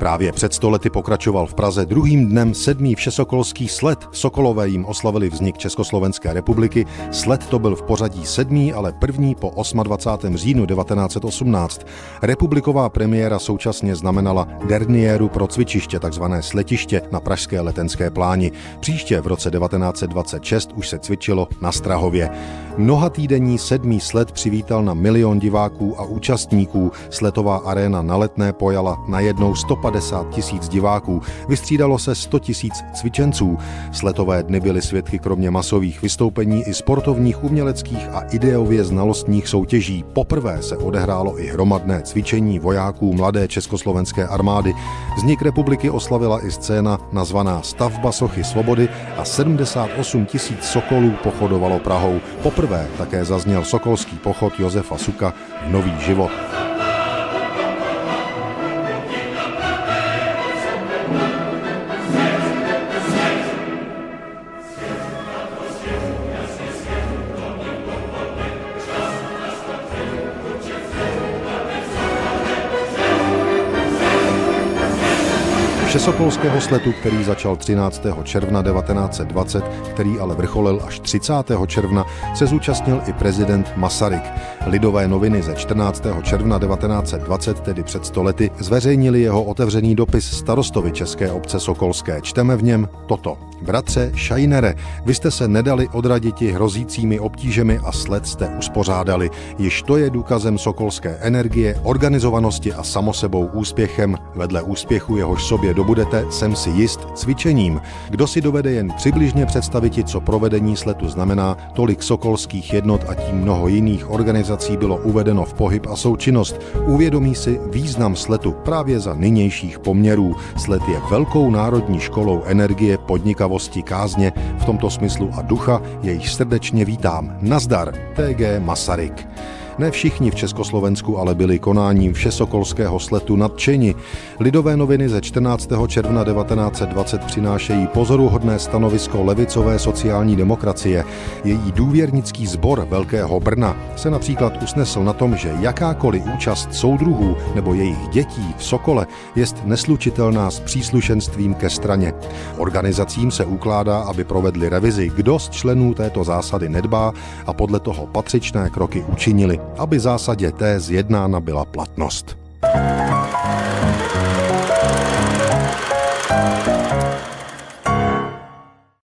Právě před stolety pokračoval v Praze druhým dnem sedmý všesokolský sled. Sokolové jim oslavili vznik Československé republiky. Sled to byl v pořadí sedmý, ale první po 28. říjnu 1918. Republiková premiéra současně znamenala derniéru pro cvičiště, takzvané sletiště na pražské letenské pláni. Příště v roce 1926 už se cvičilo na Strahově. Mnoha týdenní sedmý sled přivítal na milion diváků a účastníků. Sletová aréna na letné pojala na jednou 150 tisíc diváků. Vystřídalo se 100 tisíc cvičenců. Sletové dny byly svědky kromě masových vystoupení i sportovních, uměleckých a ideově znalostních soutěží. Poprvé se odehrálo i hromadné cvičení vojáků mladé československé armády. Vznik republiky oslavila i scéna nazvaná Stavba sochy svobody a 78 tisíc sokolů pochodovalo Prahou. Poprvé také zazněl sokolský pochod Josefa Suka v Nový život. Všesokolského sletu, který začal 13. června 1920, který ale vrcholil až 30. června, se zúčastnil i prezident Masaryk. Lidové noviny ze 14. června 1920, tedy před stolety, zveřejnili jeho otevřený dopis starostovi České obce Sokolské. Čteme v něm toto. Bratře Šajnere, vy jste se nedali odraditi hrozícími obtížemi a sled jste uspořádali. Již to je důkazem sokolské energie, organizovanosti a samosebou úspěchem. Vedle úspěchu jehož sobě dobudete, jsem si jist cvičením. Kdo si dovede jen přibližně představit, co provedení sletu znamená, tolik sokolských jednot a tím mnoho jiných organizací bylo uvedeno v pohyb a součinnost. Uvědomí si význam sletu právě za nynějších poměrů. Sled je velkou národní školou energie, podnikavosti, kázně, v tomto smyslu a ducha, jejich srdečně vítám. Nazdar, TG Masaryk. Ne všichni v Československu ale byli konáním všesokolského sletu nadšeni. Lidové noviny ze 14. června 1920 přinášejí pozoruhodné stanovisko levicové sociální demokracie. Její důvěrnický sbor Velkého Brna se například usnesl na tom, že jakákoliv účast soudruhů nebo jejich dětí v Sokole jest neslučitelná s příslušenstvím ke straně. Organizacím se ukládá, aby provedli revizi, kdo z členů této zásady nedbá a podle toho patřičné kroky učinili aby zásadě té zjednána byla platnost.